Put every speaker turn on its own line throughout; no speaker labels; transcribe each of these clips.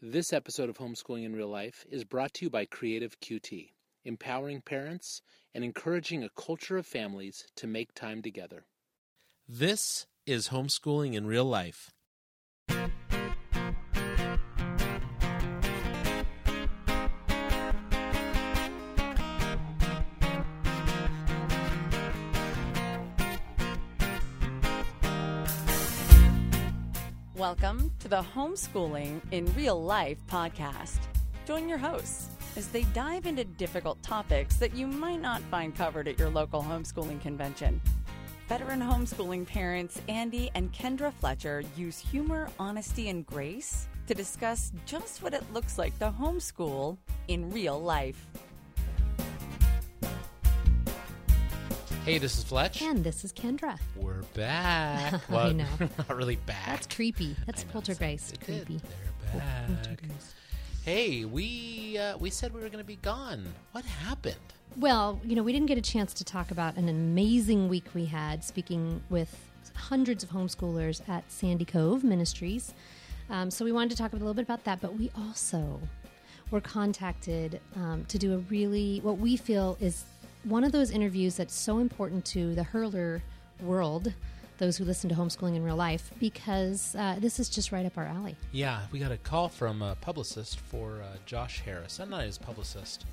This episode of Homeschooling in Real Life is brought to you by Creative QT, empowering parents and encouraging a culture of families to make time together. This is Homeschooling in Real Life.
Welcome to the Homeschooling in Real Life podcast. Join your hosts as they dive into difficult topics that you might not find covered at your local homeschooling convention. Veteran homeschooling parents Andy and Kendra Fletcher use humor, honesty, and grace to discuss just what it looks like to homeschool in real life.
Hey, this is Fletch.
And this is Kendra.
We're back.
I know.
not really back.
That's creepy. That's
know,
poltergeist.
it did.
creepy.
They're back.
Poltergeist.
Hey, we uh, we said we were going to be gone. What happened?
Well, you know, we didn't get a chance to talk about an amazing week we had speaking with hundreds of homeschoolers at Sandy Cove Ministries. Um, so we wanted to talk a little bit about that, but we also were contacted um, to do a really, what we feel is one of those interviews that's so important to the hurler world, those who listen to homeschooling in real life, because uh, this is just right up our alley.
Yeah, we got a call from a publicist for uh, Josh Harris. I'm not his publicist,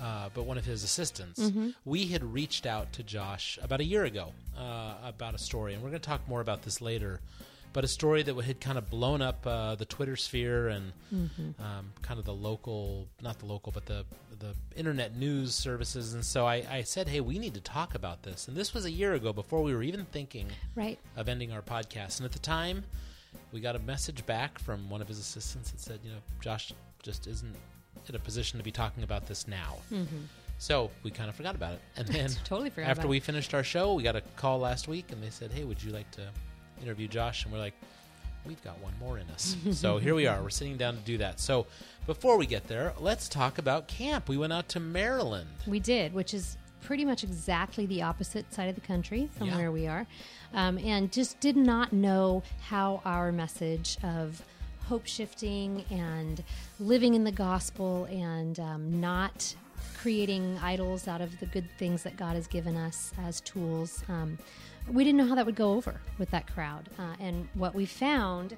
uh, but one of his assistants.
Mm-hmm.
We had reached out to Josh about a year ago uh, about a story, and we're going to talk more about this later. But a story that had kind of blown up uh, the Twitter sphere and
Mm-hmm.
um, kind of the local, not the local, but the the internet news services. And so I, I said, hey, we need to talk about this. And this was a year ago before we were even thinking
Right.
of ending our podcast. And at the time, we got a message back from one of his assistants that said, you know, Josh just isn't in a position to be talking about this now. Mm-hmm. So we kind of forgot about it. And then
Totally forgot
after we finished our show, we got a call last week and they said, hey, would you like to interview Josh? And we're like, we've got one more in us. so here we are. We're sitting down to do that. So before we get there, let's talk about camp. We went out to Maryland.
We did, which is pretty much exactly the opposite side of the country from
Yeah.
where we are, um, and just did not know how our message of hope shifting and living in the gospel and um, not creating idols out of the good things that God has given us as tools. Um, we didn't know how that would go over with that crowd, uh, and what we found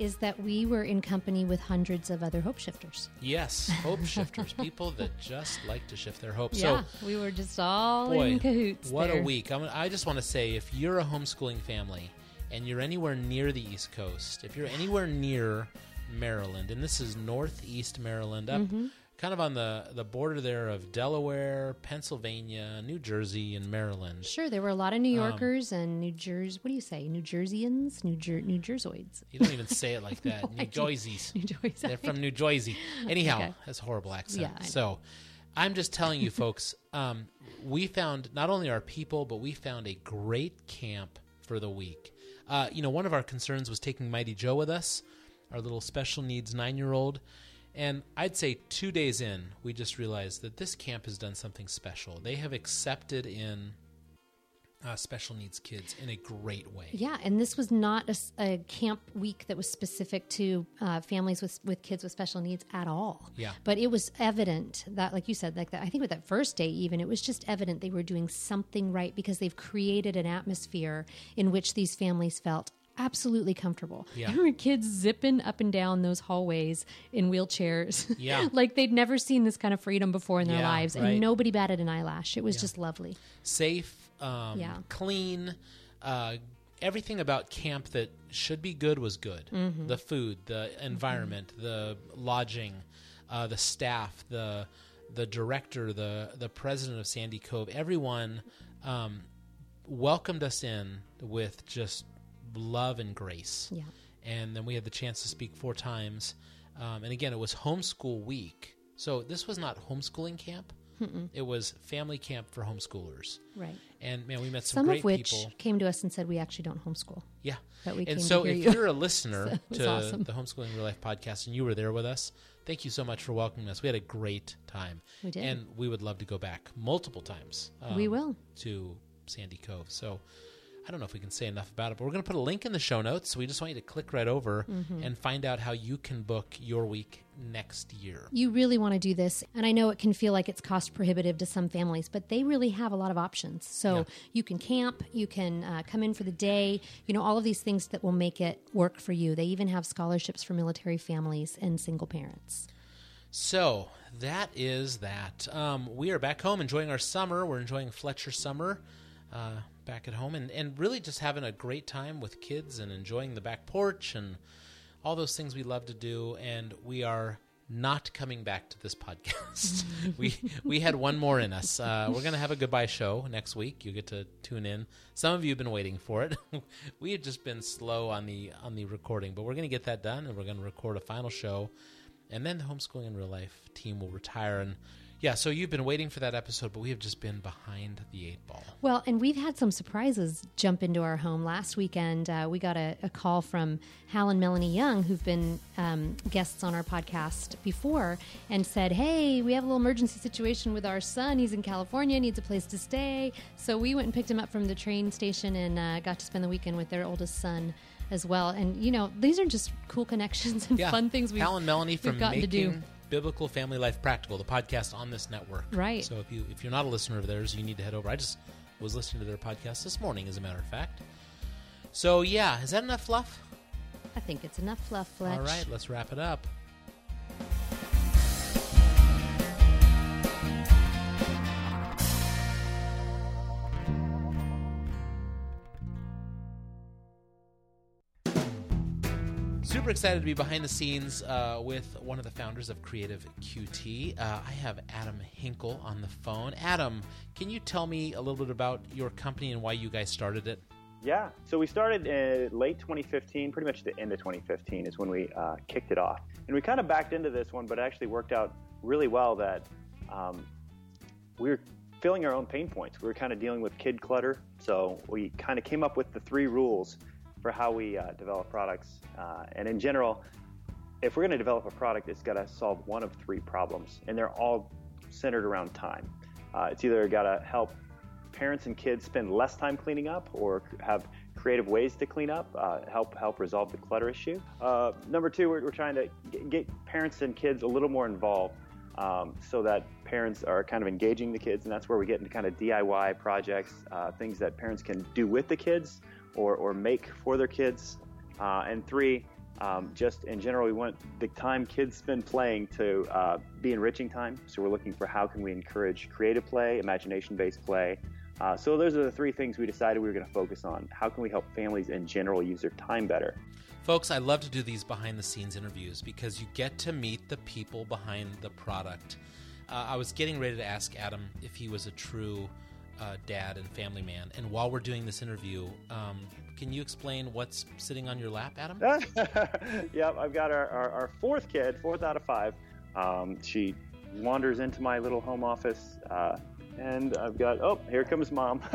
is that we were in company with hundreds of other hope shifters.
Yes, hope shifters, people that just like to shift their hope.
yeah,
So
we were just all
Boy,
in cahoots.
what
there.
a week! I'm, I just want to say, if you're a homeschooling family and you're anywhere near the East Coast, if you're anywhere near Maryland, and this is Northeast Maryland, up
Mm-hmm.
Kind of on the the border there of Delaware, Pennsylvania, New Jersey, and Maryland.
Sure, there were a lot
Um,
of New Yorkers and New Jersey. What do you say? New Jerseyans, New Jer- New Jersoids,
You don't even say it like that.
No,
New. Jerseys.
New Jersey.
They're from New Jersey. Anyhow,
Okay.
that's a horrible accent.
Yeah,
so I'm just telling you, folks, um, we found not only our people, but we found a great camp for the week. Uh, you know, one of our concerns was taking Mighty Joe with us, our little special needs nine year old. And I'd say two days in, we just realized that this camp has done something special. They have accepted in uh, special needs kids in a great way.
Yeah, and this was not a camp week that was specific to uh, families with with kids with special needs at all.
Yeah.
but it was evident that, like you said, like that. I think with that first day, even it was just evident they were doing something right because they've created an atmosphere in which these families felt absolutely comfortable.
Yeah.
There were kids zipping up and down those hallways in wheelchairs.
Yeah.
like they'd never seen this kind of freedom before in their
Yeah,
lives,
right.
and nobody batted an eyelash. It was just lovely.
safe, um,
Yeah.
clean. Uh, everything about camp that should be good was good.
Mm-hmm.
The food, the environment, the lodging, uh, the staff, the the director, the the president of Sandy Cove. Everyone um, welcomed us in with just love and grace.
Yeah.
And then we had the chance to speak four times. Um, and again, it was homeschool week. So this was not homeschooling camp. It was family camp for homeschoolers.
Right.
And man, we met some,
Some
great
of which
people.
came to us and said we actually don't homeschool.
Yeah.
that we
and so if
you.
you're a listener
So
to
awesome.
the Homeschooling Real Life podcast and you were there with us, thank you so much for welcoming us. We had a great time.
We did.
And we would love to go back multiple times. um,
We will.
To Sandy Cove. So I don't know if we can say enough about it, but we're going to put a link in the show notes. So we just want you to click right over and find out how you can book your week next year.
You really want to do this, and I know it can feel like it's cost prohibitive to some families, but they really have a lot of options. So
Yeah.
you can camp, you can uh, come in for the day, you know, all of these things that will make it work for you. They even have scholarships for military families and single parents.
So that is that. Um, we are back home enjoying our summer. We're enjoying Fletcher summer uh, back at home and, and really just having a great time with kids and enjoying the back porch and all those things we love to do. And we are not coming back to this podcast. we we had one more in us. Uh, we're to have a goodbye show next week. You get to tune in. Some of you have been waiting for it. we had just been slow on the on the recording, but we're to get that done and we're to record a final show and then the homeschooling in real life team will retire and yeah so you've been waiting for that episode but we have just been behind the eight ball
Well, and we've had some surprises jump into our home. Last weekend, uh, we got a, a call from Hal and Melanie Young, who've been um, guests on our podcast before, and said, Hey, we have a little emergency situation with our son. He's in California, needs a place to stay. So we went and picked him up from the train station and uh, got to spend the weekend with their oldest son as well. And, you know, these are just cool connections and
yeah
fun things we've,
Hal and Melanie from
gotten to do.
Biblical family life practical the podcast on this network.
Right.
so if you if you're not a listener of theirs you need to head over. I just was listening to their podcast this morning as a matter of fact. So yeah is that enough fluff?
I think it's enough fluff, Fletch.
all right let's wrap it up Super excited to be behind the scenes uh, with one of the founders of Creative QT. Uh, I have Adam Hinkle on the phone. Adam, can you tell me a little bit about your company and why you guys started it?
Yeah. So we started in late 2015, pretty much the end of 2015 is when we uh, kicked it off. And we kind of backed into this one, but it actually worked out really well that um, we were filling our own pain points. We were kind of dealing with kid clutter. So we kind of came up with the three rules for how we uh, develop products. Uh, and in general, if we're going to develop a product, it's got to solve one of three problems, and they're all centered around time. Uh, it's either got to help parents and kids spend less time cleaning up, or have creative ways to clean up, uh, help help resolve the clutter issue. Uh, number two, we're, we're trying to get, get parents and kids a little more involved. Um, so that parents are kind of engaging the kids, and that's where we get into kind of DIY projects, uh, things that parents can do with the kids or, or make for their kids. Uh, and three, um, just in general, we want the time kids spend playing to uh, be enriching time. So we're looking for how can we encourage creative play, imagination-based play. Uh, so those are the three things we decided we were going to focus on. How can we help families in general use their time better?
Folks, I love to do these behind the scenes interviews because you get to meet the people behind the product. Uh, I was getting ready to ask Adam if he was a true uh, dad and family man. And while we're doing this interview, um, can you explain what's sitting on your lap, Adam?
yep, I've got our, our, our, fourth kid, fourth out of five. Um, she wanders into my little home office. Uh, and I've got, oh, here comes mom.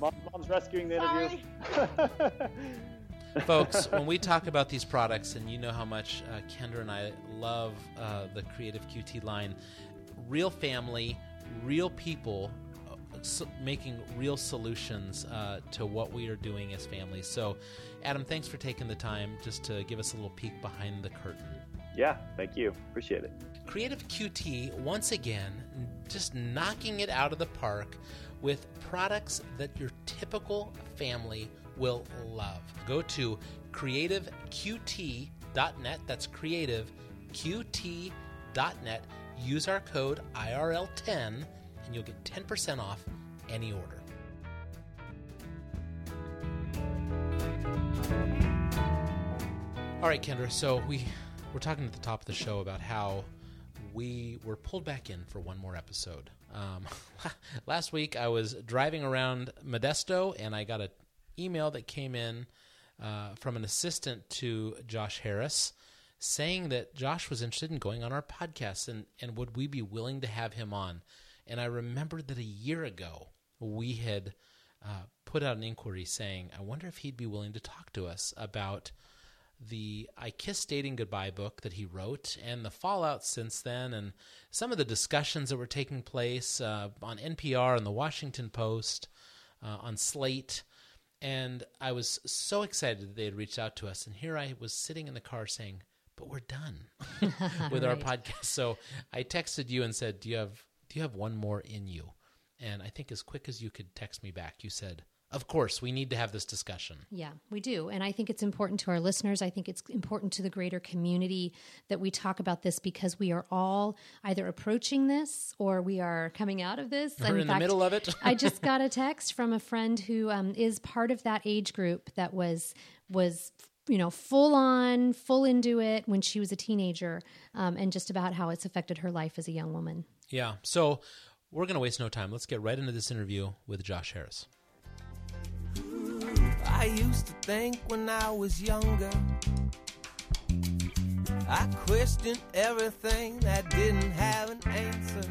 mom mom's rescuing the interview.
Folks, when we talk about these products, and you know how much uh, Kendra and I love uh, the Creative QT line, real family, real people uh, making real solutions uh, to what we are doing as families. So, Adam, thanks for taking the time just to give us a little peek behind the curtain.
Yeah, thank you. Appreciate it.
Creative QT, once again, just knocking it out of the park with products that your typical family will love. Go to creativeqt.net. That's creativeqt.net. Use our code IRL10 and you'll get 10% off any order. All right, Kendra. So we we're talking at the top of the show about how we were pulled back in for one more episode. Um, last week, I was driving around Modesto, and I got an email that came in uh, from an assistant to Josh Harris saying that Josh was interested in going on our podcast, and, and would we be willing to have him on? And I remembered that a year ago we had uh, put out an inquiry saying, I wonder if he'd be willing to talk to us about the I Kiss Dating Goodbye book that he wrote and the fallout since then, and some of the discussions that were taking place uh, on NPR and the Washington Post, uh, on Slate. And I was so excited that they had reached out to us. And here I was sitting in the car saying, but we're done with our podcast. So I texted you and said, do you have, do you have one more in you? And I think as quick as you could text me back, you said, of course, we need to have this discussion.
Yeah, we do. And I think it's important to our listeners. I think it's important to the greater community that we talk about this because we are all either approaching this or we are coming out of this.
We're in, in fact, the middle of it.
I just got a text from a friend who um, is part of that age group that was was you know full on full into it when she was a teenager um, and just about how it's affected her life as a young woman
yeah. So we're going to waste no time. Let's get right into this interview with josh harris. I used to think when I was younger, I questioned everything that didn't have an answer.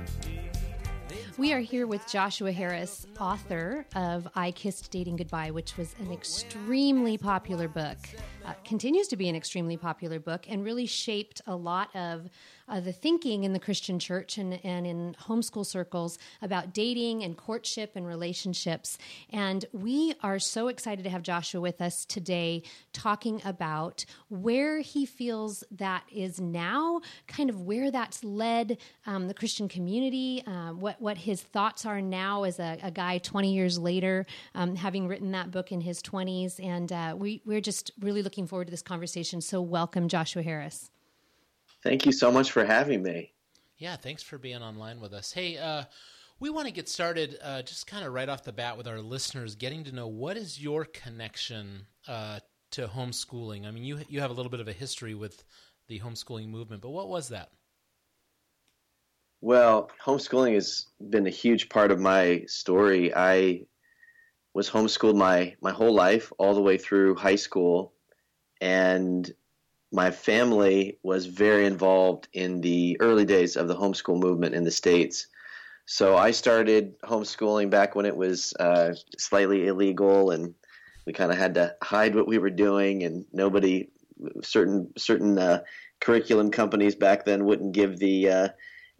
We are here with Joshua Harris, author of I Kissed Dating Goodbye, which was an extremely popular book, uh, continues to be an extremely popular book, and really shaped a lot of uh, the thinking in the Christian church and, and in homeschool circles about dating and courtship and relationships. And we are so excited to have Joshua with us today talking about where he feels that is now, kind of where that's led um, the Christian community, uh, what, what his thoughts are now as a, a guy 20 years later, um, having written that book in his 20s. And uh, we, we're just really looking forward to this conversation. So, welcome, Joshua Harris.
Thank you so much for having me.
Yeah, thanks for being online with us. Hey, uh, we want to get started uh, just kind of right off the bat with our listeners, getting to know what is your connection uh, to homeschooling. I mean, you you have a little bit of a history with the homeschooling movement, but what was that?
Well, homeschooling has been a huge part of my story. I was homeschooled my my whole life, all the way through high school, and my family was very involved in the early days of the homeschool movement in the states. So I started homeschooling back when it was uh, slightly illegal, and we kind of had to hide what we were doing, and nobody, certain certain uh, curriculum companies back then wouldn't give the uh,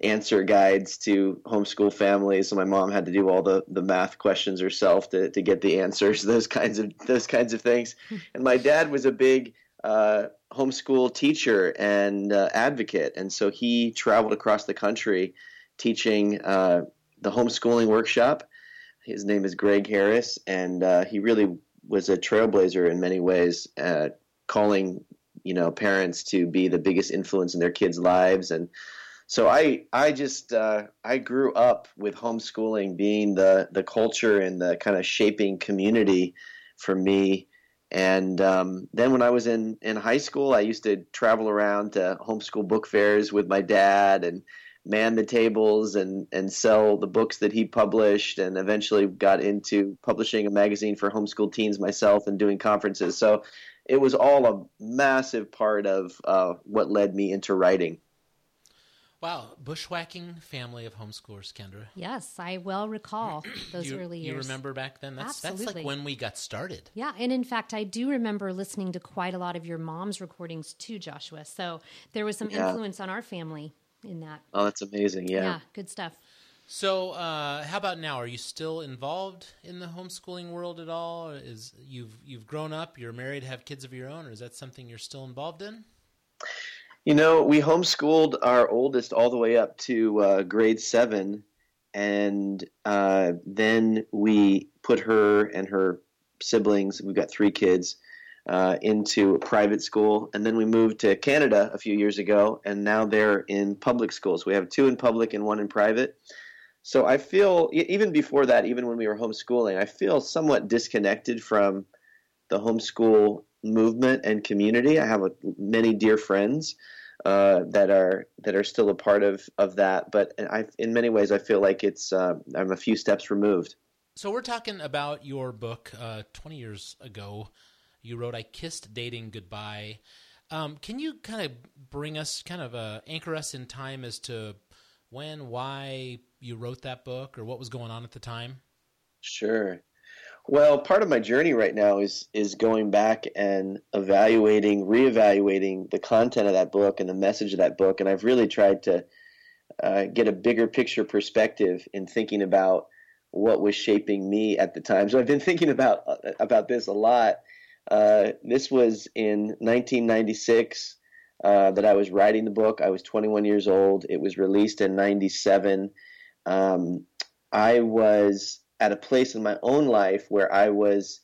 answer guides to homeschool families. So my mom had to do all the, the math questions herself to, to get the answers, those kinds of those kinds of things. And my dad was a big uh, homeschool teacher and uh, advocate, and so he traveled across the country teaching uh, the homeschooling workshop. His name is Greg Harris, and uh, he really was a trailblazer in many ways, calling you know parents to be the biggest influence in their kids' lives and so I I just uh, I grew up with homeschooling being the the culture and the kind of shaping community for me and um, then when I was in, in high school, I used to travel around to homeschool book fairs with my dad and man the tables and, and sell the books that he published and eventually got into publishing a magazine for homeschool teens myself and doing conferences. So it was all a massive part of uh, what led me into writing.
Wow, bushwhacking family of homeschoolers, Kendra.
Yes, I well recall those
you,
early years.
You remember back then? That's
Absolutely.
that's like when we got started.
Yeah, and in fact, I do remember listening to quite a lot of your mom's recordings too, Joshua. So there was some yeah. influence on our family in that.
Oh, that's amazing! Yeah,
yeah, good stuff.
So, uh, how about now? Are you still involved in the homeschooling world at all? Is you've you've grown up, you're married, have kids of your own, or is that something you're still involved in?
You know, we homeschooled our oldest all the way up to uh, grade seven, and uh, then we put her and her siblings. We've got three kids. Uh, into a private school, and then we moved to Canada a few years ago, and now they're in public schools. We have two in public and one in private. So I feel even before that, even when we were homeschooling, I feel somewhat disconnected from the homeschool movement and community. I have a, many dear friends uh, that are that are still a part of of that, but I, in many ways, I feel like it's uh, I'm a few steps removed.
So we're talking about your book. Uh, Twenty years ago, you wrote "I Kissed Dating Goodbye." Um, can you kind of bring us, kind of uh, anchor us in time as to when, why you wrote that book, or what was going on at the time?
Sure. Well, part of my journey right now is is going back and evaluating, reevaluating the content of that book and the message of that book, and I've really tried to uh, get a bigger picture perspective in thinking about what was shaping me at the time. So I've been thinking about about this a lot. Uh, this was in 1996 uh, that I was writing the book. I was 21 years old. It was released in 97. Um, I was at a place in my own life where I was,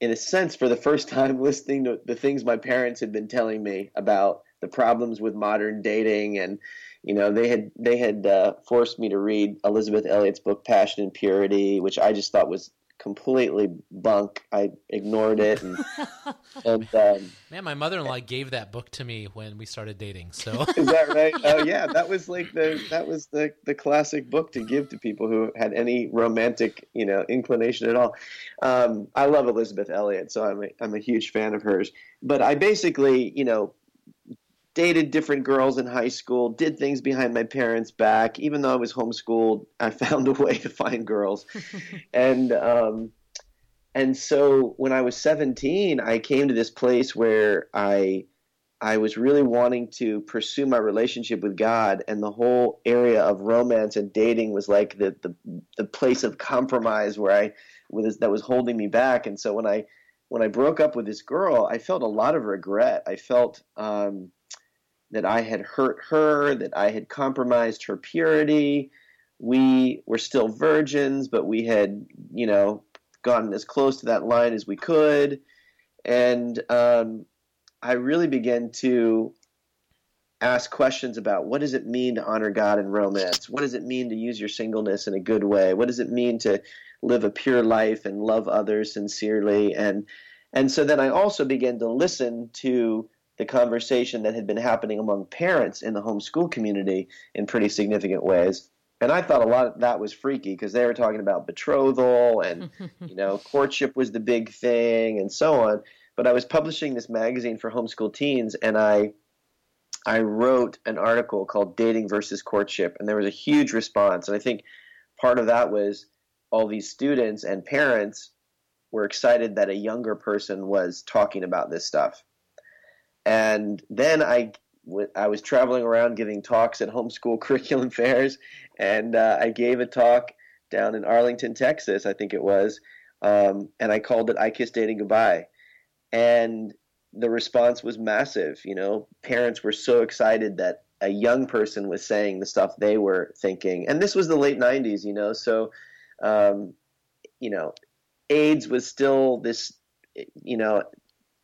in a sense, for the first time, listening to the things my parents had been telling me about the problems with modern dating. And you know they had they had uh, forced me to read Elisabeth Elliot's book Passion and Purity, which I just thought was completely bunk. I ignored it. And, and um,
man, my mother-in-law gave that book to me when we started dating. So
is that right? Oh yeah, that was like the that was the the classic book to give to people who had any romantic you know inclination at all. Um, I love Elisabeth Elliot, so I'm a, I'm a huge fan of hers. But I basically you know dated different girls in high school, did things behind my parents' back. Even though I was homeschooled, I found a way to find girls. and um, and so when I was 17, I came to this place where I I was really wanting to pursue my relationship with God, and the whole area of romance and dating was like the the, the place of compromise where I was that was holding me back. And so when I when I broke up with this girl, I felt a lot of regret. I felt um, that I had hurt her, that I had compromised her purity. We were still virgins, but we had, you know, gotten as close to that line as we could. And um, I really began to ask questions about what does it mean to honor God in romance? What does it mean to use your singleness in a good way? What does it mean to live a pure life and love others sincerely? And and so then I also began to listen to the conversation that had been happening among parents in the homeschool community in pretty significant ways. And I thought a lot of that was freaky because they were talking about betrothal and, you know, courtship was the big thing and so on. But I was publishing this magazine for homeschool teens and I I wrote an article called Dating versus Courtship and there was a huge response. And I think part of that was all these students and parents were excited that a younger person was talking about this stuff. And then I, I was traveling around giving talks at homeschool curriculum fairs, and uh, I gave a talk down in Arlington, Texas, I think it was, um, and I called it "I Kiss Dating Goodbye," and the response was massive. You know, parents were so excited that a young person was saying the stuff they were thinking, and this was the late '90s. You know, so um, you know, AIDS was still this you know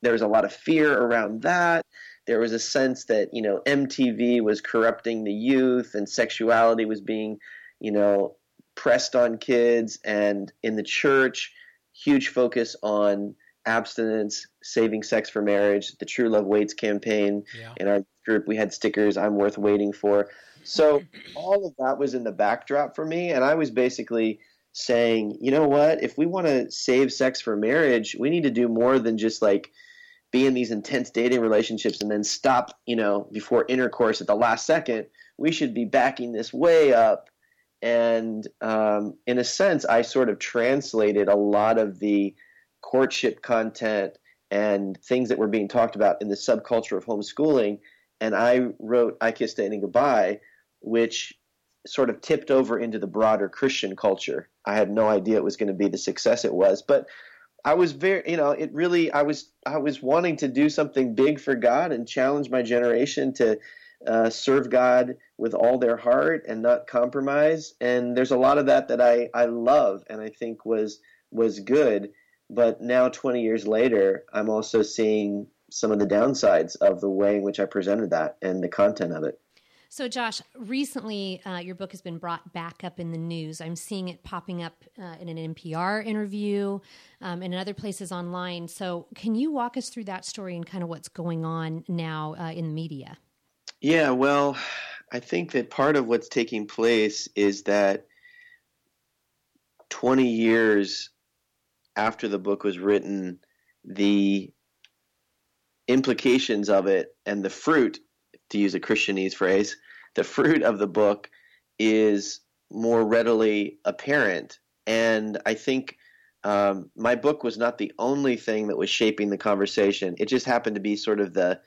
there was a lot of fear around that. There was a sense that you know MTV was corrupting the youth and sexuality was being you know pressed on kids, and in the church, huge focus on abstinence, saving sex for marriage. The True Love Waits campaign yeah. in our group, we had stickers "I'm worth waiting for." So all of that was in the backdrop for me, and I was basically saying, you know what? If we want to save sex for marriage, we need to do more than just like be in these intense dating relationships and then stop, you know, before intercourse at the last second. We should be backing this way up. And um, in a sense, I sort of translated a lot of the courtship content and things that were being talked about in the subculture of homeschooling. And I wrote I Kiss Dating Goodbye, which sort of tipped over into the broader Christian culture. I had no idea it was going to be the success it was. But I was very, you know, it really, I was, I was wanting to do something big for God and challenge my generation to uh, serve God with all their heart and not compromise. And there's a lot of that that I, I love and I think was, was good. But now, 20 years later, I'm also seeing some of the downsides of the way in which I presented that and the content of it.
So, Josh, recently uh, your book has been brought back up in the news. I'm seeing it popping up uh, in an NPR interview um, and in other places online. So, can you walk us through that story and kind of what's going on now uh, in the media?
Yeah, well, I think that part of what's taking place is that 20 years after the book was written, the implications of it and the fruit to use a Christianese phrase, the fruit of the book is more readily apparent. And I think um, my book was not the only thing that was shaping the conversation. It just happened to be sort of the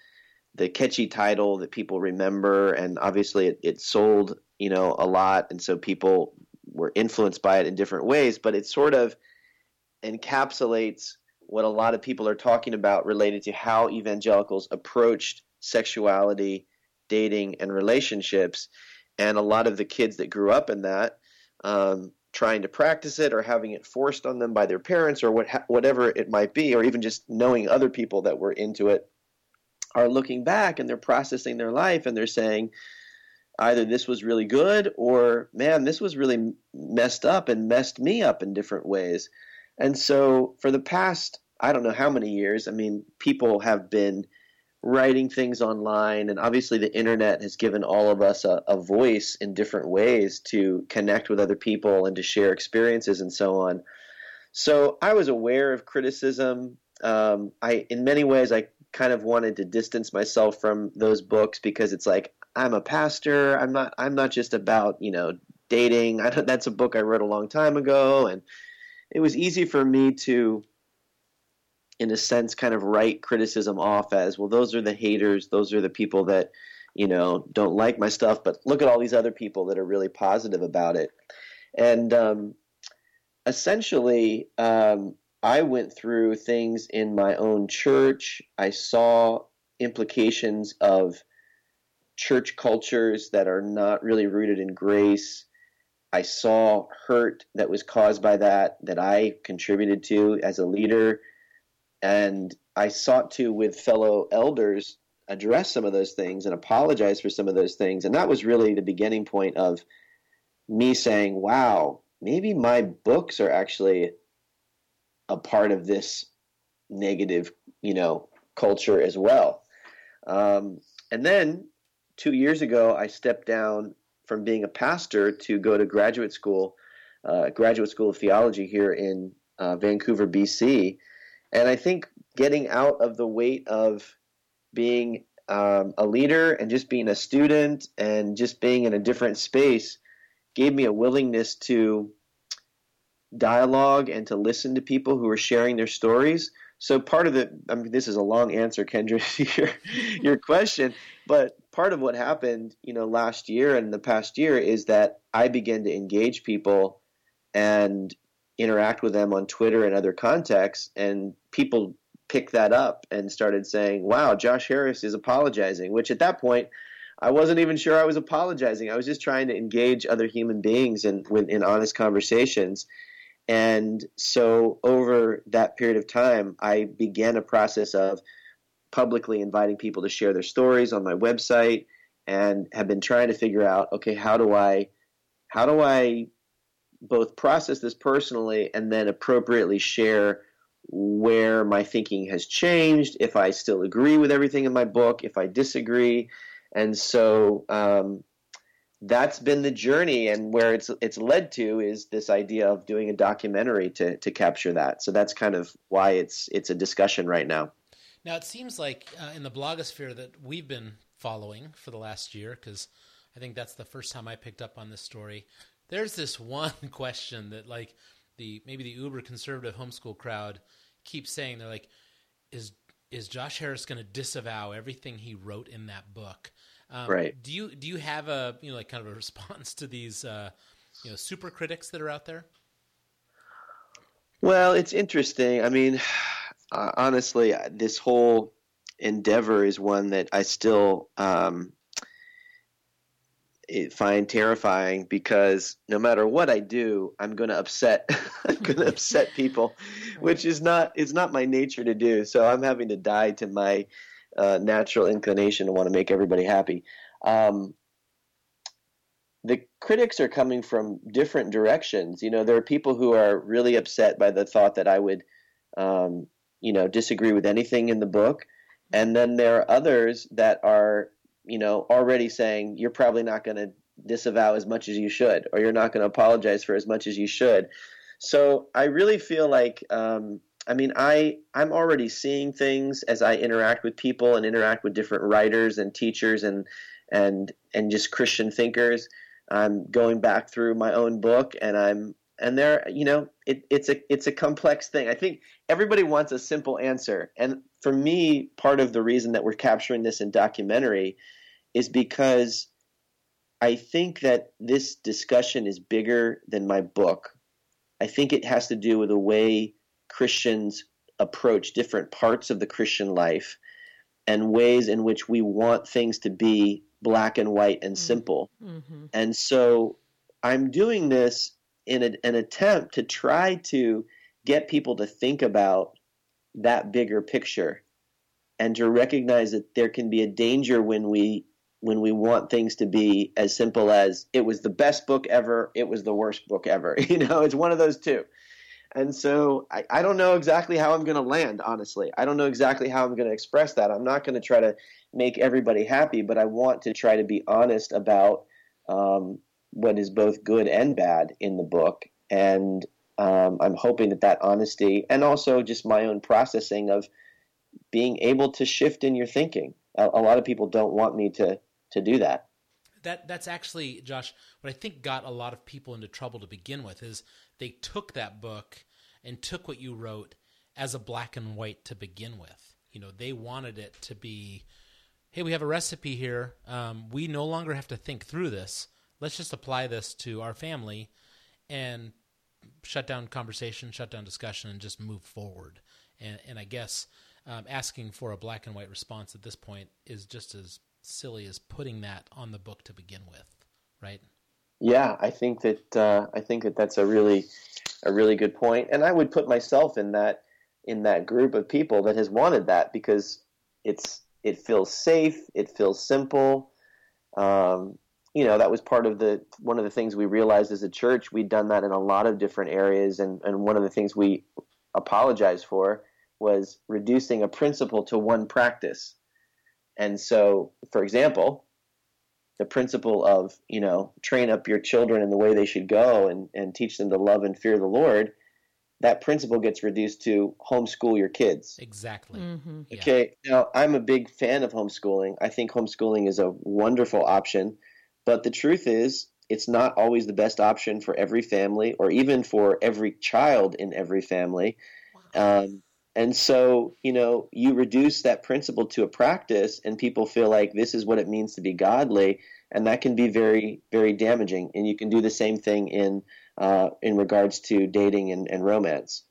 the catchy title that people remember, and obviously it, it sold you know a lot, and so people were influenced by it in different ways, but it sort of encapsulates what a lot of people are talking about related to how evangelicals approached sexuality, dating, and relationships. And a lot of the kids that grew up in that, um, trying to practice it or having it forced on them by their parents or what, whatever it might be, or even just knowing other people that were into it, are looking back and they're processing their life and they're saying, either this was really good or man, this was really messed up and messed me up in different ways. And so for the past, I don't know how many years, I mean, people have been writing things online, and obviously the internet has given all of us a, a, voice in different ways to connect with other people and to share experiences and so on. So I was aware of criticism. Um, I, in many ways, I kind of wanted to distance myself from those books because it's like I'm a pastor. I'm not. I'm not just about you know dating. I that's a book I wrote a long time ago, and it was easy for me to in a sense, kind of write criticism off as, well, those are the haters, those are the people that, you know, don't like my stuff, but look at all these other people that are really positive about it. And um, essentially, um, I went through things in my own church. I saw implications of church cultures that are not really rooted in grace. I saw hurt that was caused by that, that I contributed to as a leader and I sought to, with fellow elders, address some of those things and apologize for some of those things. And that was really the beginning point of me saying, wow, maybe my books are actually a part of this negative, you know, culture as well. Um, and then two years ago, I stepped down from being a pastor to go to graduate school, uh, graduate school of theology here in uh, Vancouver, BC. And I think getting out of the weight of being um, a leader and just being a student and just being in a different space gave me a willingness to dialogue and to listen to people who are sharing their stories. So part of the, I mean, this is a long answer, Kendra, to your, your question, but part of what happened, you know, last year and the past year is that I began to engage people and interact with them on Twitter and other contexts, and people picked that up and started saying, "Wow, Josh Harris is apologizing," which at that point I wasn't even sure I was apologizing. I was just trying to engage other human beings in in honest conversations. And so over that period of time, I began a process of publicly inviting people to share their stories on my website and have been trying to figure out, okay, how do I how do I both process this personally and then appropriately share where my thinking has changed, if I still agree with everything in my book, if I disagree. And so um, that's been the journey, and where it's it's led to is this idea of doing a documentary to to capture that. So that's kind of why it's it's a discussion right now.
Now it seems like uh, in the blogosphere that we've been following for the last year, because I think that's the first time I picked up on this story there's this one question that like the maybe the uber conservative homeschool crowd keeps saying they're like is is Josh Harris going to disavow everything he wrote in that book?
Um, right.
Do you do you have a you know like kind of a response to these uh, you know super critics that are out there?
Well, it's interesting. I mean, uh, honestly, this whole endeavor is one that I still um, find terrifying because no matter what I do, I'm going to upset. I'm going to upset people, which is not it's not my nature to do. So I'm having to die to my uh, natural inclination to want to make everybody happy. Um, the critics are coming from different directions. You know, there are people who are really upset by the thought that I would, um, you know, disagree with anything in the book, and then there are others that are you know, already saying you're probably not going to disavow as much as you should, or you're not going to apologize for as much as you should. So I really feel like, um, I mean, I I'm already seeing things as I interact with people and interact with different writers and teachers and and and just Christian thinkers. I'm going back through my own book, and I'm and there, you know, it, it's a it's a complex thing. I think everybody wants a simple answer, and for me, part of the reason that we're capturing this in documentary is because I think that this discussion is bigger than my book. I think it has to do with the way Christians approach different parts of the Christian life and ways in which we want things to be black and white and simple.
Mm-hmm.
And so I'm doing this in a, an attempt to try to get people to think about that bigger picture and to recognize that there can be a danger when we when we want things to be as simple as it was the best book ever, it was the worst book ever. You know, it's one of those two. And so I, I don't know exactly how I'm going to land, honestly. I don't know exactly how I'm going to express that. I'm not going to try to make everybody happy, but I want to try to be honest about um, what is both good and bad in the book. And um, I'm hoping that that honesty and also just my own processing of being able to shift in your thinking. A, a lot of people don't want me to to do that.
That that's actually Josh. What I think got a lot of people into trouble to begin with is they took that book and took what you wrote as a black and white to begin with. You know, they wanted it to be, hey, we have a recipe here. Um, we no longer have to think through this. Let's just apply this to our family and shut down conversation, shut down discussion, and just move forward. And, and I guess um, asking for a black and white response at this point is just as silly as putting that on the book to begin with, right?
Yeah, I think that uh, I think that that's a really a really good point, and I would put myself in that in that group of people that has wanted that because it's it feels safe, it feels simple. Um, you know, that was part of the one of the things we realized as a church. We'd done that in a lot of different areas, and and one of the things we apologized for was reducing a principle to one practice. And so, for example, the principle of, you know, train up your children in the way they should go and, and teach them to love and fear the Lord, that principle gets reduced to homeschool your kids.
Exactly.
Mm-hmm.
Yeah.
Okay, now I'm a big fan of homeschooling. I think homeschooling is a wonderful option, but the truth is, it's not always the best option for every family or even for every child in every family. Um, and so, you know, you reduce that principle to a practice, and people feel like this is what it means to be godly, and that can be very, very damaging. And you can do the same thing in uh, in regards to dating and, and romance.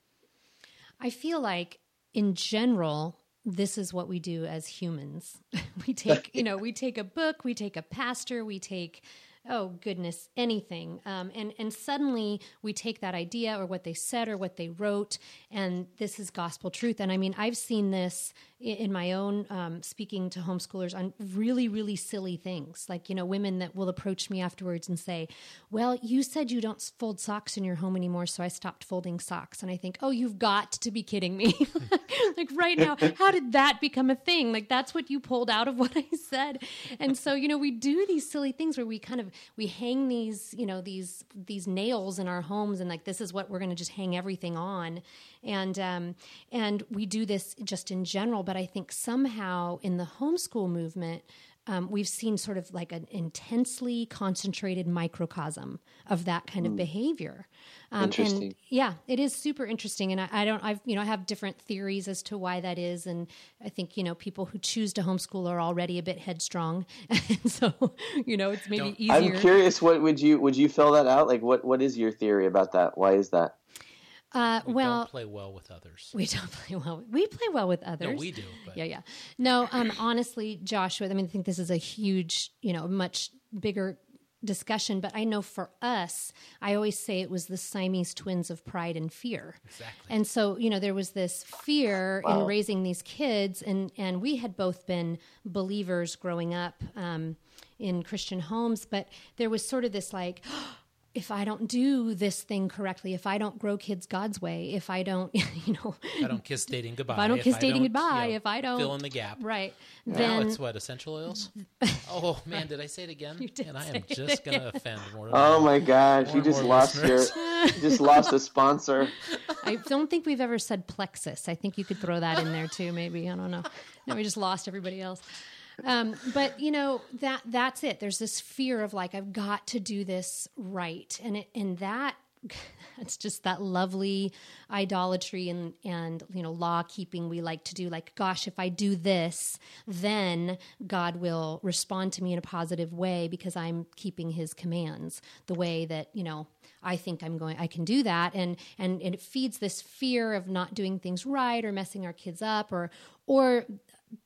I feel like, in general, this is what we do as humans. we take, you know, we take a book, we take a pastor, we take, oh goodness, anything, um, and and suddenly we take that idea or what they said or what they wrote, and this is gospel truth. And I mean, I've seen this in my own um, speaking to homeschoolers on really, really silly things, like you know, women that will approach me afterwards and say, "Well, you said you don't fold socks in your home anymore, so I stopped folding socks." And I think, "Oh, you've got to be kidding me!" like right now, how did that become a thing? Like that's what you pulled out of what I said. And so, you know, we do these silly things where we kind of we hang these, you know, these these nails in our homes, and like this is what we're going to just hang everything on, and um, and we do this just in general. But I think somehow in the homeschool movement. Um, we've seen sort of like an intensely concentrated microcosm of that kind of behavior. Um,
Interesting.
And yeah, it is super interesting, and I, I don't, I've, you know, I have different theories as to why that is, and I think you know people who choose to homeschool are already a bit headstrong, and so you know it's maybe
Don't-
easier.
I'm curious. What would you would you fill that out? Like, what what is your theory about that? Why is that?
Uh,
We
well,
don't play well with others.
we don't play well. We play well with others.
No, we do. But
Yeah, yeah. No, um, honestly, Joshua, I mean, I think this is a huge, you know, much bigger discussion, but I know for us, I always say it was the Siamese twins of pride and fear.
Exactly.
And so, you know, there was this fear in raising these kids, and, and we had both been believers growing up um, in Christian homes, but there was sort of this like, if I don't do this thing correctly, if I don't grow kids God's way, if I don't, you know,
If I don't kiss dating goodbye.
if I don't kiss dating
don't,
goodbye,
you know,
if I don't
fill in the gap.
right,
Now
then
it's what essential oils. oh man, did I say it again?
You did
and I am
it
just going to offend more. than
Oh
one.
my gosh,
More
you just lost your
listeners.
you just lost a sponsor.
I don't think we've ever said plexus. I think you could throw that in there too. Maybe I don't know. No, we just lost everybody else. Um, but you know that that's it. There's this fear of like I've got to do this right, and it and that it's just that lovely idolatry and and you know law keeping we like to do. Like gosh if i do this then god will respond to me in a positive way because i'm keeping his commands the way that you know i think i'm going i can do that. And and, and it feeds this fear of not doing things right or messing our kids up or or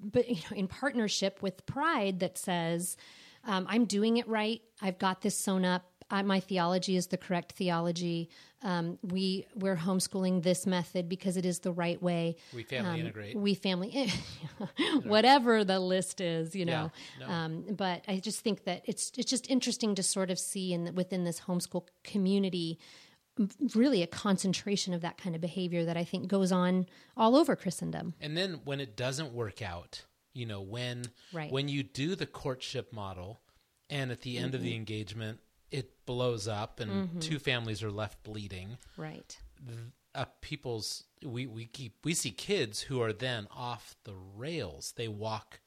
but you know in partnership with pride that says um, i'm doing it right i've got this sewn up I, my theology is the correct theology. Um, we we're homeschooling this method because it is the right way.
We family
um,
integrate.
We family, whatever the list is, you know.
Yeah, no.
um, but I just think that it's it's just interesting to sort of see in within this homeschool community really a concentration of that kind of behavior that I think goes on all over Christendom.
And then when it doesn't work out, you know, when
Right.
when you do the courtship model and at the end of
Mm-hmm.
the engagement it blows up and two families are left bleeding,
Right.
uh, people's we we keep we see kids who are then off the rails. They walk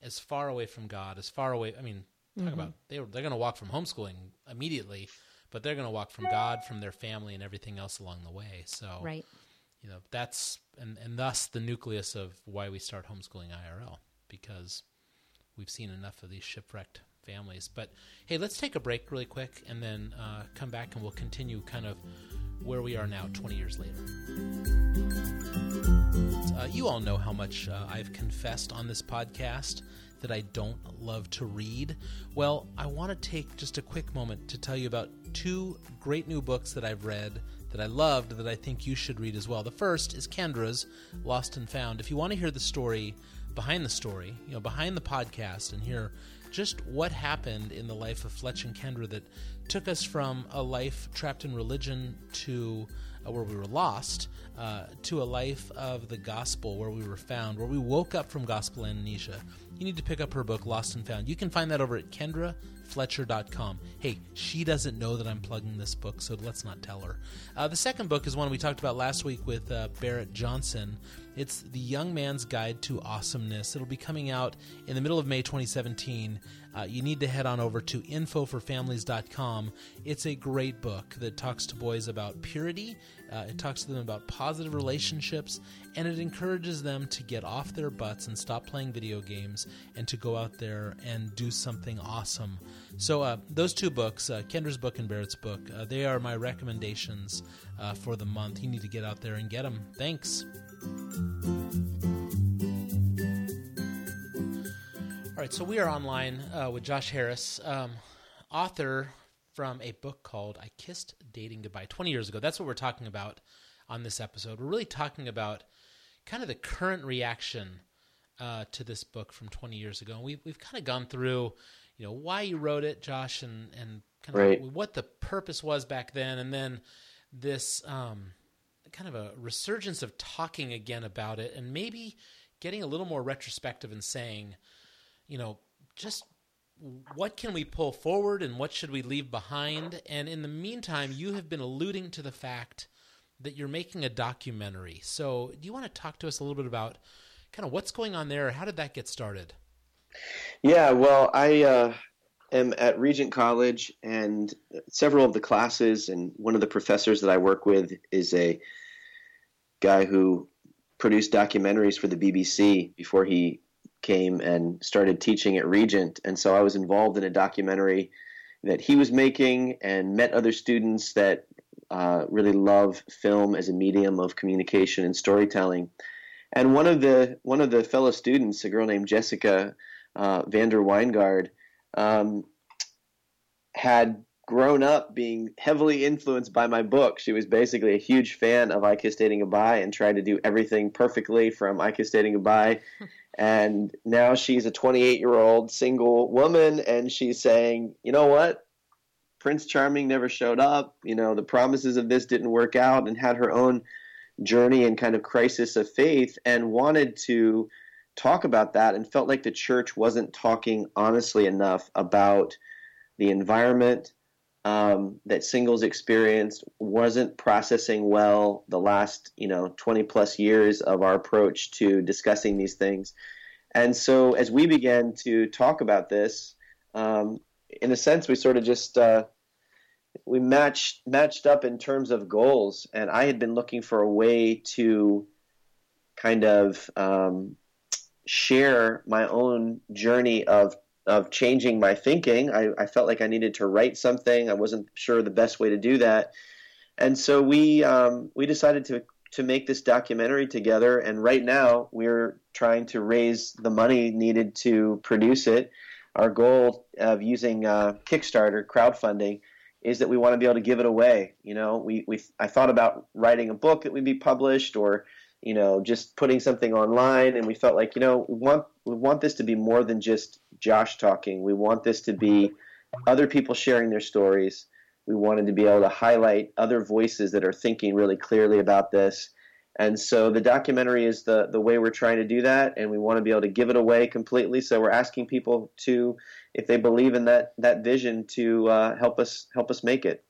as far away from God, as far away. I mean, talk
Mm-hmm.
about they were, they're going to walk from homeschooling immediately, but they're going to walk from God, from their family, and everything else along the way. So,
Right.
you know, that's and and thus the nucleus of why we start homeschooling IRL because we've seen enough of these shipwrecked families. But hey, let's take a break really quick and then uh, come back and we'll continue kind of where we are now, 20 years later. Uh, you all know how much uh, I've confessed on this podcast that I don't love to read. Well, I want to take just a quick moment to tell you about two great new books that I've read that I loved that I think you should read as well. The first is Kendra's Lost and Found. If you want to hear the story behind the story, you know, behind the podcast and hear just what happened in the life of Fletch and Kendra that took us from a life trapped in religion to where we were lost uh, to a life of the gospel where we were found, where we woke up from gospel amnesia. You need to pick up her book, Lost and Found. You can find that over at kendrafletcher.com. Hey, she doesn't know that I'm plugging this book, so let's not tell her. Uh, the second book is one we talked about last week with uh, Barrett Johnson. It's The Young Man's Guide to Awesomeness. It'll be coming out in the middle of May 2017. Uh, you need to head on over to infoforfamilies.com. It's a great book that talks to boys about purity, uh, it talks to them about positive relationships, and it encourages them to get off their butts and stop playing video games and to go out there and do something awesome. So, uh, those two books, uh, Kendra's book and Barrett's book, uh, they are my recommendations uh, for the month. You need to get out there and get them. Thanks. All right, so we are online uh, with Josh Harris, um, author from a book called I Kissed Dating Goodbye 20 years ago. That's what we're talking about on this episode. We're really talking about kind of the current reaction uh, to this book from 20 years ago. And we've, we've kind of gone through, you know, why you wrote it, Josh, and, and kind of
Right.
what the purpose was back then. And then this um, kind of a resurgence of talking again about it and maybe getting a little more retrospective and saying, you know, just what can we pull forward and what should we leave behind? And in the meantime, you have been alluding to the fact that you're making a documentary. So, do you want to talk to us a little bit about kind of what's going on there? How did that get started?
Yeah, well, I uh, am at Regent College, and several of the classes, and one of the professors that I work with is a guy who produced documentaries for the BBC before he came and started teaching at Regent. And so I was involved in a documentary that he was making and met other students that uh, really love film as a medium of communication and storytelling. And one of the one of the fellow students, a girl named Jessica uh, van der Wyngaard, um, had grown up being heavily influenced by my book. She was basically a huge fan of I Kiss Dating Goodbye and tried to do everything perfectly from I Kiss Dating Goodbye. and now she's a 28 year old single woman, and she's saying, you know what? Prince Charming never showed up. You know, the promises of this didn't work out, and had her own journey and kind of crisis of faith, and wanted to talk about that, and felt like the church wasn't talking honestly enough about the environment um, that singles experienced, wasn't processing well the last, you know, 20 plus years of our approach to discussing these things. And so as we began to talk about this, um, in a sense, we sort of just uh, we matched matched up in terms of goals, and I had been looking for a way to kind of um, share my own journey of of changing my thinking. I, I, felt like I needed to write something. I wasn't sure the best way to do that, and so we um, we decided to to make this documentary together. And right now, we're trying to raise the money needed to produce it. Our goal of using uh, Kickstarter crowdfunding is that we want to be able to give it away. You know, we, we I thought about writing a book that would be published or you know just putting something online and we felt like you know we want we want this to be more than just Josh talking. We want this to be other people sharing their stories. We wanted to be able to highlight other voices that are thinking really clearly about this. And so the documentary is the, the way we're trying to do that, and we want to be able to give it away completely. So we're asking people to, if they believe in that that vision, to uh, help us help us make it.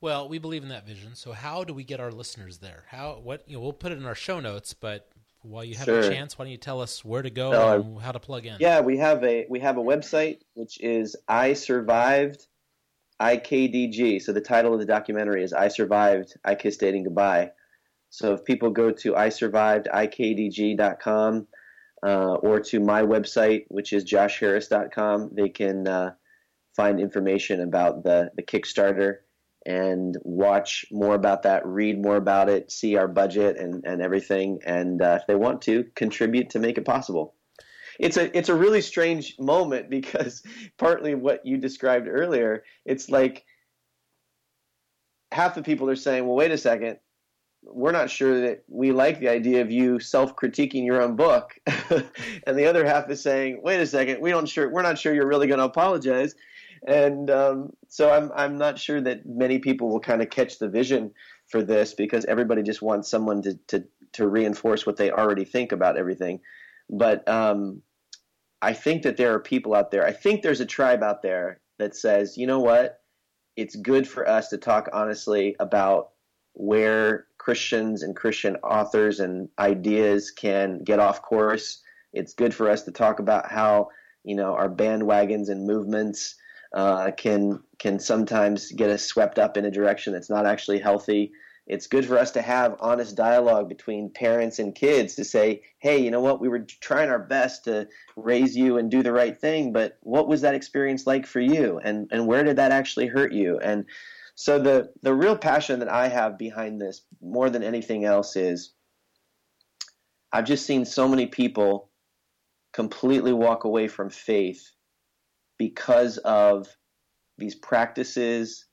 Well, we believe in that vision. So how do we get our listeners there? How what you know, we'll put it in our show notes, but while you have sure. a chance, why don't you tell us where to go no, and how to plug in?
Yeah, we have a we have a website which is I survived IKDG. So the title of the documentary is I survived I kissed dating goodbye. So if people go to isurvivedikdg.com uh, or to my website, which is joshharris.com, they can uh, find information about the the Kickstarter and watch more about that, read more about it, see our budget and, and everything, and uh, if they want to, contribute to make it possible. It's a it's a really strange moment because partly what you described earlier, it's like half the people are saying, "Well, wait a second, we're not sure that we like the idea of you self-critiquing your own book," and the other half is saying, "Wait a second, we don't sure we're not sure you're really going to apologize." and um, so I'm I'm not sure that many people will kind of catch the vision for this because everybody just wants someone to to, to reinforce what they already think about everything. But um, I think that there are people out there. I think there's a tribe out there that says, you know what, it's good for us to talk honestly about where Christians and Christian authors and ideas can get off course. It's good for us to talk about how you know our bandwagons and movements uh, can can sometimes get us swept up in a direction that's not actually healthy. It's good for us to have honest dialogue between parents and kids to say, hey, you know what, we were trying our best to raise you and do the right thing, but what was that experience like for you? And and where did that actually hurt you? And so the the real passion that I have behind this more than anything else is I've just seen so many people completely walk away from faith because of these practices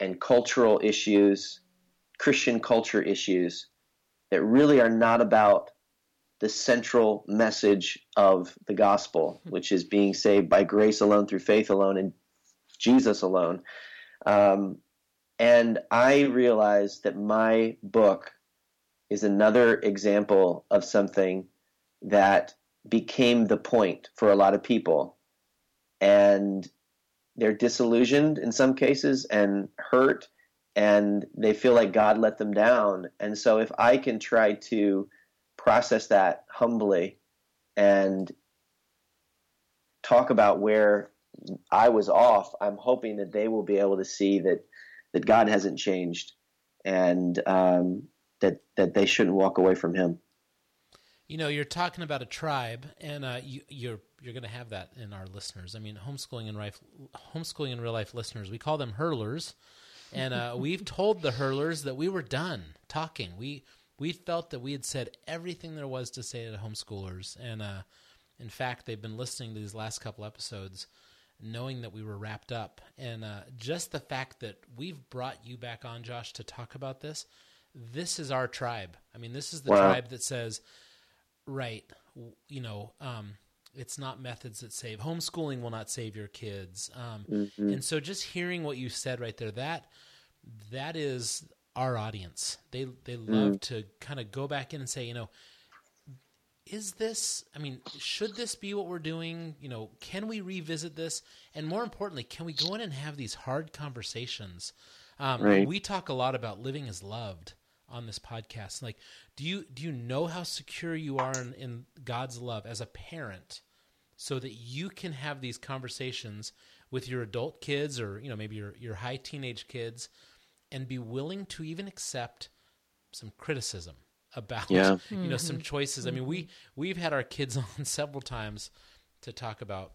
and cultural issues, Christian culture issues that really are not about the central message of the gospel, which is being saved by grace alone, through faith alone, and Jesus alone. Um, and I realized that my book is another example of something that became the point for a lot of people and they're disillusioned in some cases and hurt and they feel like God let them down. And so if I can try to process that humbly and talk about where I was off, I'm hoping that they will be able to see that that God hasn't changed and um, that that they shouldn't walk away from Him.
You know, you're talking about a tribe, and uh, you, you're you're going to have that in our listeners. I mean, homeschooling and life, homeschooling in real life listeners, we call them hurlers, and uh, we've told the hurlers that we were done talking. We we felt that we had said everything there was to say to homeschoolers, and uh, in fact, they've been listening to these last couple episodes, knowing that we were wrapped up, and uh, just the fact that we've brought you back on, Josh, to talk about this. This is our tribe. I mean, this is the wow. tribe that says, right, you know. Um, it's not methods that save. Homeschooling will not save your kids. Um, mm-hmm. And so, just hearing what you said right there, that that is our audience. They they mm. love mm. to kind of go back in and say, you know, is this? I mean, should this be what we're doing? You know, can we revisit this? And more importantly, can we go in and have these hard conversations? Um, right. We talk a lot about living as loved on this podcast. Like, do you do you know how secure you are in, in God's love as a parent? so that you can have these conversations with your adult kids or you know maybe your your high teenage kids and be willing to even accept some criticism about
Yeah.
you know some mm-hmm. choices. I mean, we mm-hmm. we've had our kids on several times to talk about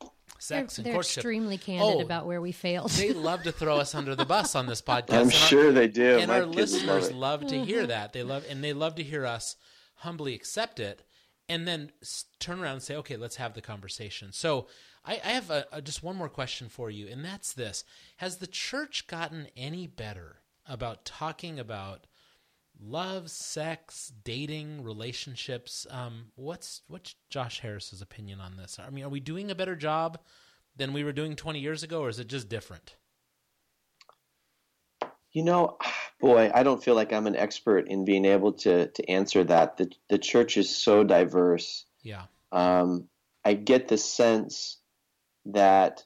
They're,
sex and
they're
courtship.
extremely candid
Oh,
about where we failed.
they love to throw us under the bus on this podcast.
I'm
and our-
sure they do.
and
My
our
kids would love
listeners love, to hear mm-hmm. that. They love and they love to hear us humbly accept it and then turn around and say, "Okay, let's have the conversation." So, I, I have a, a, just one more question for you, and that's this: Has the church gotten any better about talking about love, sex, dating, relationships? Um, what's what's Josh Harris's opinion on this? I mean, are we doing a better job than we were doing 20 years ago, or is it just different?
You know, boy, I don't feel like I'm an expert in being able to to answer that. The the church is so diverse.
Yeah.
Um, I get the sense that,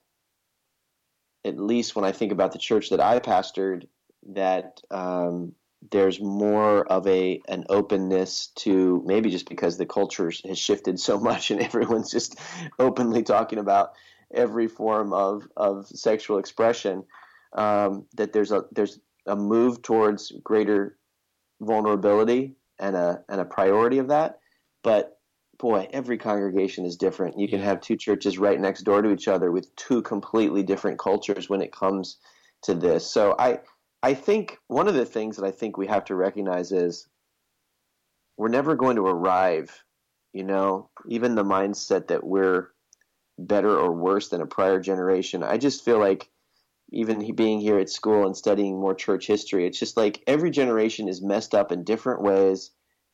at least when I think about the church that I pastored, that um, there's more of a an openness to maybe just because the culture has shifted so much and everyone's just openly talking about every form of of sexual expression. Um, that there's a there's a move towards greater vulnerability and a and a priority of that, but boy, every congregation is different. You can have two churches right next door to each other with two completely different cultures when it comes to this. So I I think one of the things that I think we have to recognize is we're never going to arrive, you know, even the mindset that we're better or worse than a prior generation. I just feel like even being here at school and studying more church history, it's just like every generation is messed up in different ways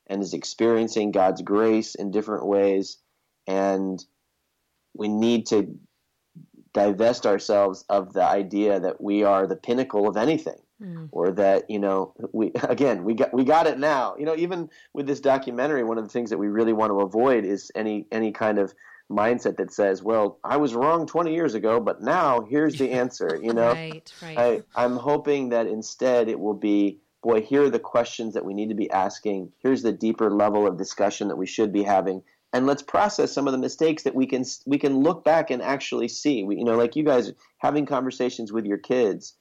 and is experiencing God's grace in different ways. And we need to divest ourselves of the idea that we are the pinnacle of anything
Mm.
or that you know we again we got we got it now you know even with this documentary one of the things that we really want to avoid is any any kind of mindset that says well i was wrong 20 years ago but now here's the answer you know
Right, right.
I, I'm hoping that instead it will be, boy, here are the questions that we need to be asking. Here's the deeper level of discussion that we should be having, and let's process some of the mistakes that we can we can look back and actually see. We, you know, like you guys having conversations with your kids.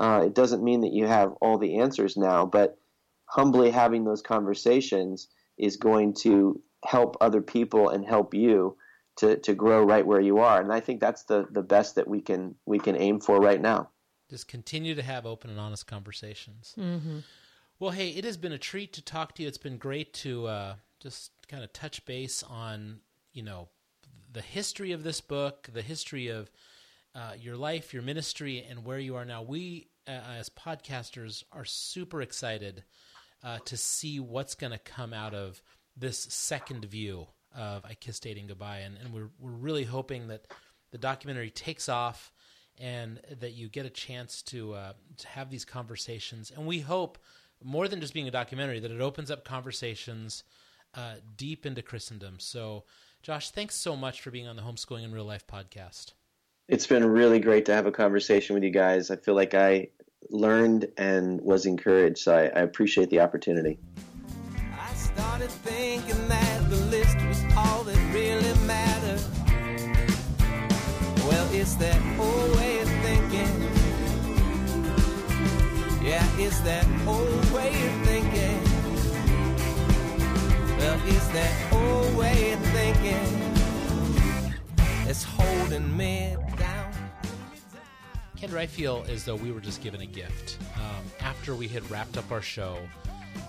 Uh, it doesn't mean that you have all the answers now, but humbly having those conversations is going to help other people and help you to, to grow right where you are. And I think that's the, the best that we can we can aim for right now.
Just continue to have open and honest conversations.
Mm-hmm.
Well, hey, it has been a treat to talk to you. It's been great to uh, just kind of touch base on, you know, the history of this book, the history of uh, your life, your ministry, and where you are now. We, uh, as podcasters, are super excited uh, to see what's going to come out of this second view of I Kissed Dating Goodbye. And, and we're, we're really hoping that the documentary takes off and that you get a chance to, uh, to have these conversations. And we hope, more than just being a documentary, that it opens up conversations uh, deep into Christendom. So, Josh, thanks so much for being on the Homeschooling in Real Life podcast.
It's been really great to have a conversation with you guys. I feel like I learned and was encouraged, so I, I appreciate the opportunity.
I started thinking that the list was all that really mattered. Well, it's that old way of thinking. Yeah, it's that old way of thinking. Well, it's that old way of thinking. Holding me.
Kendra, I feel as though we were just given a gift um, after we had wrapped up our show.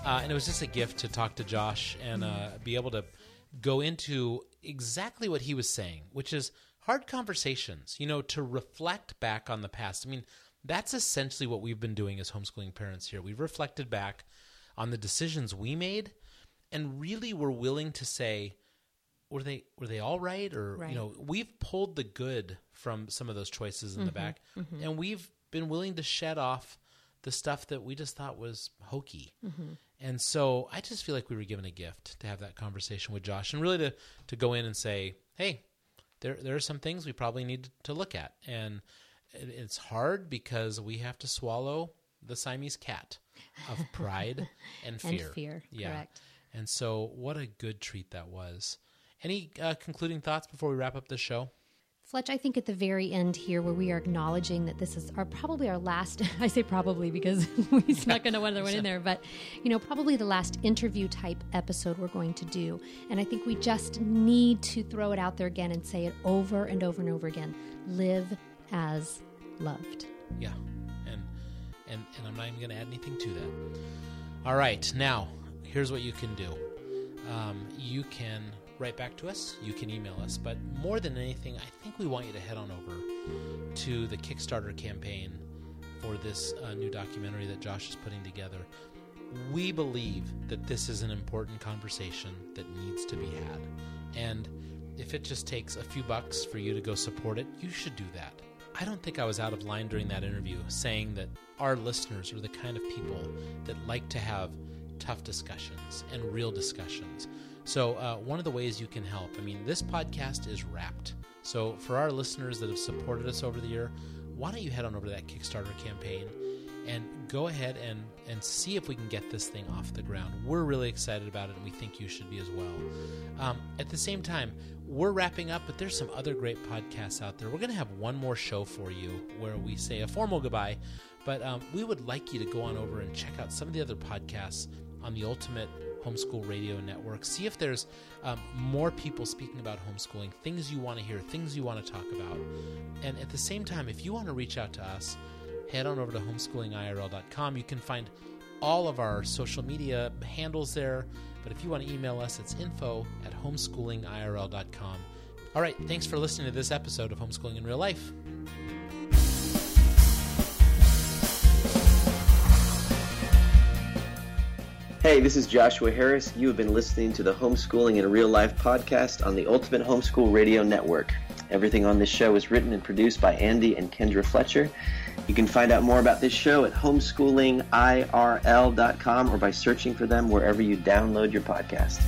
Uh, and it was just a gift to talk to Josh and uh, be able to go into exactly what he was saying, which is hard conversations, you know, to reflect back on the past. I mean, that's essentially what we've been doing as homeschooling parents here. We've reflected back on the decisions we made and really were willing to say, were they were they all right or
Right.
you know we've pulled the good from some of those choices in the mm-hmm, back. Mm-hmm. and we've been willing to shed off the stuff that we just thought was hokey. Mm-hmm. And so i just feel like we were given a gift to have that conversation with josh and really to to go in and say hey there there are some things we probably need to look at. And it, it's hard because we have to swallow the siamese cat of pride and
And
fear.
fear,
yeah.
correct.
and so, what a good treat that was. Any uh, concluding thoughts before we wrap up the show?
Fletch, I think at the very end here, where we are acknowledging that this is our probably our last. I say probably because we snuck another one in there, but you know, probably the last interview type episode we're going to do. And I think we just need to throw it out there again and say it over and over and over again: live as loved.
Yeah, and and and I'm not even going to add anything to that. All right, now here's what you can do. Um, you can write back to us. You can email us. But more than anything, I think we want you to head on over to the Kickstarter campaign for this uh, new documentary that Josh is putting together. We believe that this is an important conversation that needs to be had. And if it just takes a few bucks for you to go support it, you should do that. I don't think I was out of line during that interview saying that our listeners are the kind of people that like to have tough discussions and real discussions. So, uh, one of the ways you can help, I mean, this podcast is wrapped. So, for our listeners that have supported us over the year, why don't you head on over to that Kickstarter campaign and go ahead and, and see if we can get this thing off the ground. We're really excited about it, and we think you should be as well. Um, at the same time, we're wrapping up, but there's some other great podcasts out there. We're going to have one more show for you where we say a formal goodbye, but um, we would like you to go on over and check out some of the other podcasts on the Ultimate Homeschool Radio Network. See if there's um, more people speaking about homeschooling, things you want to hear, things you want to talk about. And at the same time, if you want to reach out to us, head on over to homeschoolingirl.com. You can find all of our social media handles there. But if you want to email us, it's info at homeschoolingirl.com. All right, thanks for listening to this episode of Homeschooling in Real Life.
Hey, this is Joshua Harris. You have been listening to the Homeschooling in Real Life podcast on the Ultimate Homeschool Radio Network. Everything on this show is written and produced by Andy and Kendra Fletcher. You can find out more about this show at homeschoolingirl.com or by searching for them wherever you download your podcast.